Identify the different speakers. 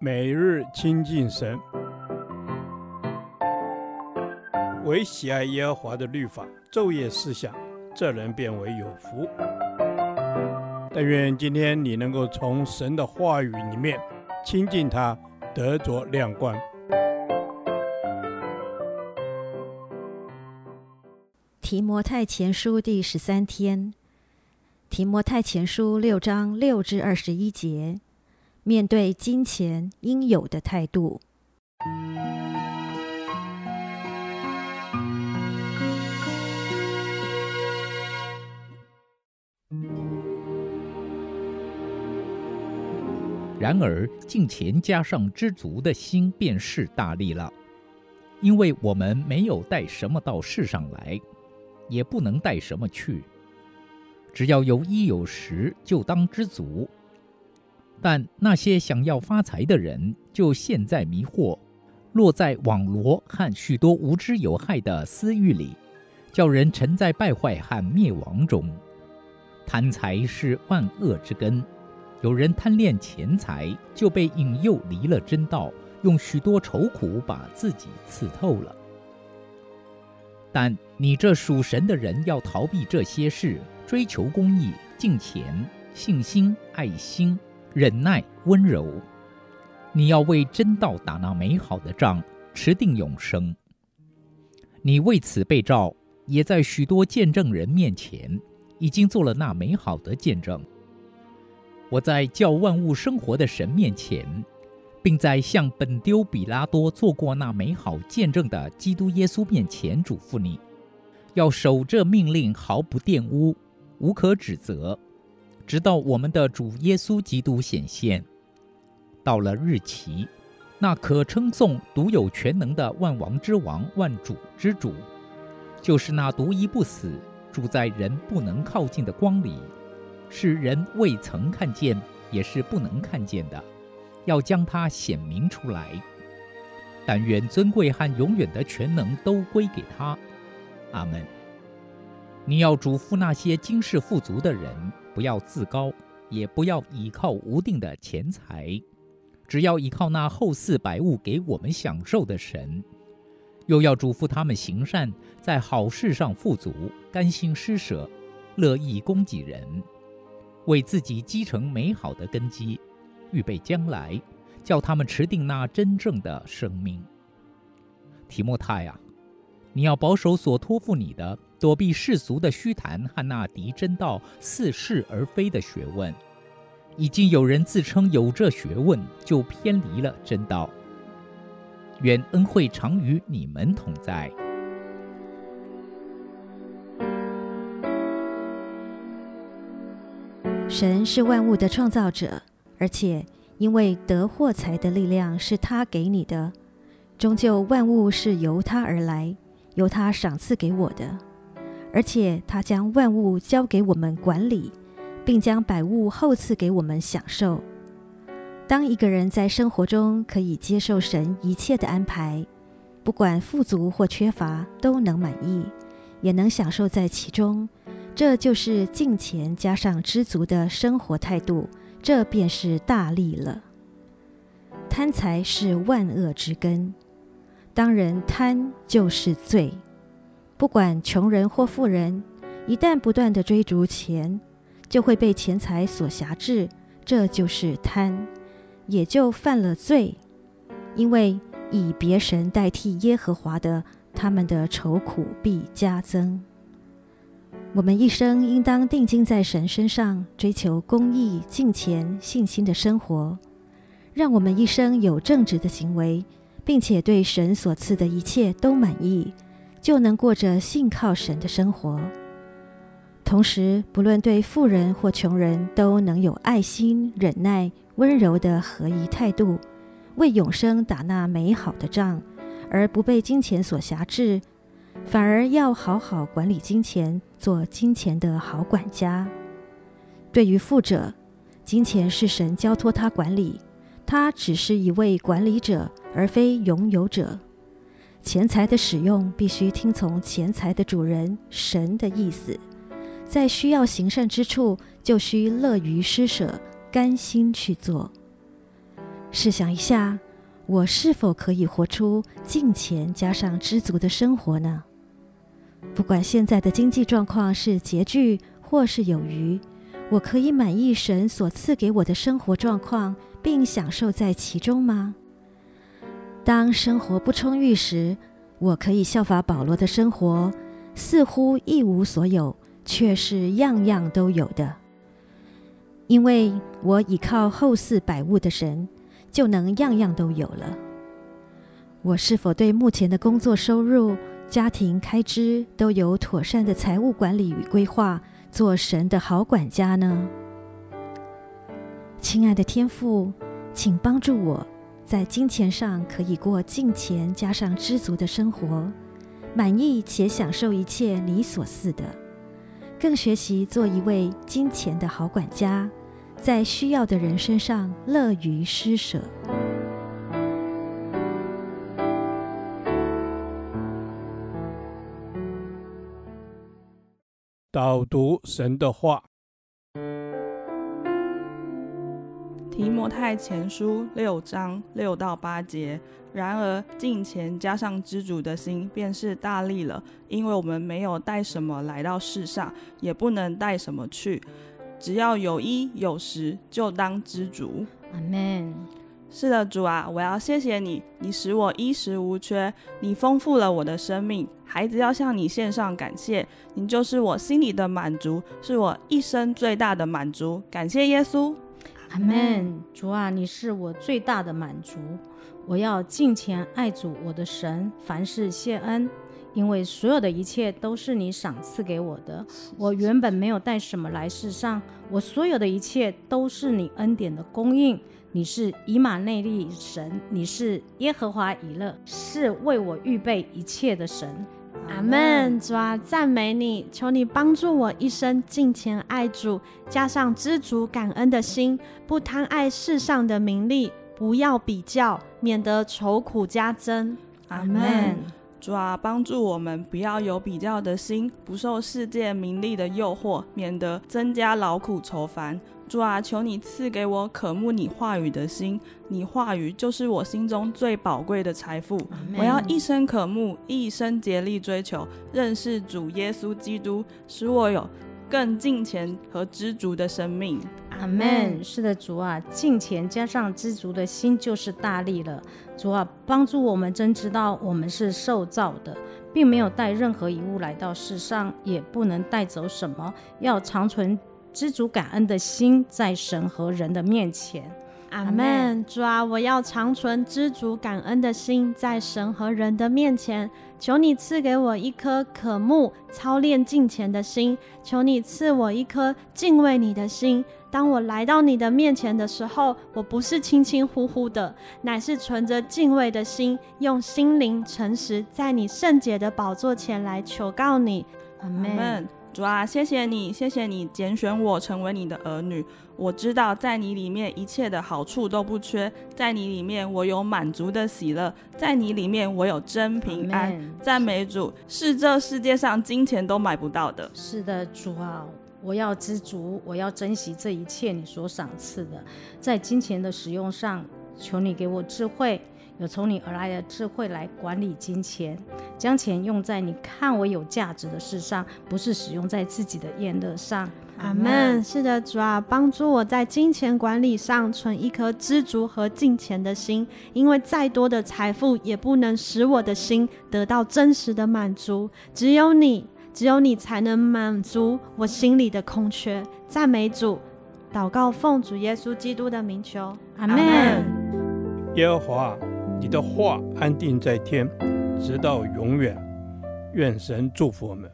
Speaker 1: 每日亲近神，唯喜爱耶和华的律法，昼夜思想，这人便为有福。但愿今天你能够从神的话语里面亲近他，得着亮光。
Speaker 2: 提摩太前书第十三天，提摩太前书六章六至二十一节。面对金钱应有的态度。
Speaker 3: 然而，敬钱加上知足的心，便是大利了。因为我们没有带什么到世上来，也不能带什么去。只要有衣有食，就当知足。但那些想要发财的人，就陷在迷惑，落在网罗和许多无知有害的私欲里，叫人沉在败坏和灭亡中。贪财是万恶之根，有人贪恋钱财，就被引诱离了真道，用许多愁苦把自己刺透了。但你这属神的人，要逃避这些事，追求公义、敬虔、信心、爱心。忍耐、温柔，你要为真道打那美好的仗，持定永生。你为此被召，也在许多见证人面前，已经做了那美好的见证。我在叫万物生活的神面前，并在向本丢比拉多做过那美好见证的基督耶稣面前，嘱咐你，要守这命令，毫不玷污，无可指责。直到我们的主耶稣基督显现，到了日期，那可称颂、独有权能的万王之王、万主之主，就是那独一不死、住在人不能靠近的光里，是人未曾看见，也是不能看见的，要将他显明出来。但愿尊贵和永远的全能都归给他。阿门。你要嘱咐那些今世富足的人。不要自高，也不要倚靠无定的钱财，只要依靠那厚赐百物给我们享受的神。又要嘱咐他们行善，在好事上富足，甘心施舍，乐意供给人，为自己积成美好的根基，预备将来，叫他们持定那真正的生命。提摩太啊，你要保守所托付你的。躲避世俗的虚谈和那敌真道似是而非的学问，已经有人自称有这学问，就偏离了真道。愿恩惠常与你们同在。
Speaker 2: 神是万物的创造者，而且因为得获财的力量是他给你的，终究万物是由他而来，由他赏赐给我的。而且他将万物交给我们管理，并将百物厚赐给我们享受。当一个人在生活中可以接受神一切的安排，不管富足或缺乏，都能满意，也能享受在其中，这就是敬虔加上知足的生活态度，这便是大利了。贪财是万恶之根，当人贪就是罪。不管穷人或富人，一旦不断地追逐钱，就会被钱财所挟制，这就是贪，也就犯了罪。因为以别神代替耶和华的，他们的愁苦必加增。我们一生应当定睛在神身上，追求公义、敬虔、信心的生活，让我们一生有正直的行为，并且对神所赐的一切都满意。就能过着信靠神的生活，同时不论对富人或穷人，都能有爱心、忍耐、温柔的合一态度，为永生打那美好的仗，而不被金钱所挟制，反而要好好管理金钱，做金钱的好管家。对于富者，金钱是神交托他管理，他只是一位管理者，而非拥有者。钱财的使用必须听从钱财的主人神的意思，在需要行善之处，就需乐于施舍，甘心去做。试想一下，我是否可以活出敬钱加上知足的生活呢？不管现在的经济状况是拮据或是有余，我可以满意神所赐给我的生活状况，并享受在其中吗？当生活不充裕时，我可以效法保罗的生活，似乎一无所有，却是样样都有的。因为我倚靠后世百物的神，就能样样都有了。我是否对目前的工作收入、家庭开支都有妥善的财务管理与规划，做神的好管家呢？亲爱的天父，请帮助我。在金钱上可以过敬虔加上知足的生活，满意且享受一切你所似的，更学习做一位金钱的好管家，在需要的人身上乐于施舍。
Speaker 1: 导读神的话。
Speaker 4: 提摩太前书六章六到八节。然而敬虔加上知足的心，便是大力了。因为我们没有带什么来到世上，也不能带什么去。只要有衣有食，就当知足。
Speaker 5: 阿门。
Speaker 4: 是的，主啊，我要谢谢你，你使我衣食无缺，你丰富了我的生命。孩子要向你献上感谢，你就是我心里的满足，是我一生最大的满足。感谢耶稣。
Speaker 5: 阿门，主啊，你是我最大的满足。我要敬虔爱主我的神，凡事谢恩，因为所有的一切都是你赏赐给我的。我原本没有带什么来世上，我所有的一切都是你恩典的供应。你是以马内利神，你是耶和华以勒，是为我预备一切的神。
Speaker 6: 阿门，主啊，赞美你，求你帮助我一生敬虔爱主，加上知足感恩的心，不贪爱世上的名利，不要比较，免得愁苦加增。
Speaker 4: 阿门，主啊，帮助我们不要有比较的心，不受世界名利的诱惑，免得增加劳苦愁烦。主啊，求你赐给我渴慕你话语的心，你话语就是我心中最宝贵的财富。我要一生渴慕，一生竭力追求，认识主耶稣基督，使我有更敬虔和知足的生命。
Speaker 5: 阿门。是的，主啊，敬虔加上知足的心就是大力了。主啊，帮助我们真知道我们是受造的，并没有带任何遗物来到世上，也不能带走什么，要长存。知足感恩的心，在神和人的面前。
Speaker 6: 阿门。主啊，我要长存知足感恩的心，在神和人的面前。求你赐给我一颗渴慕操练敬虔的心，求你赐我一颗敬畏你的心。当我来到你的面前的时候，我不是轻轻呼呼的，乃是存着敬畏的心，用心灵诚实，在你圣洁的宝座前来求告你。
Speaker 4: 阿门。主啊，谢谢你，谢谢你拣选我成为你的儿女。我知道在你里面一切的好处都不缺，在你里面我有满足的喜乐，在你里面我有真平安。赞美主，是这世界上金钱都买不到的。
Speaker 5: 是的，主啊，我要知足，我要珍惜这一切你所赏赐的，在金钱的使用上，求你给我智慧。有从你而来的智慧来管理金钱，将钱用在你看我有价值的事上，不是使用在自己的宴乐上。
Speaker 6: 阿门。是的，主啊，帮助我在金钱管理上存一颗知足和敬虔的心，因为再多的财富也不能使我的心得到真实的满足。只有你，只有你才能满足我心里的空缺。赞美主，祷告奉主耶稣基督的名求。阿门。
Speaker 1: 耶和华。你的话安定在天，直到永远。愿神祝福我们。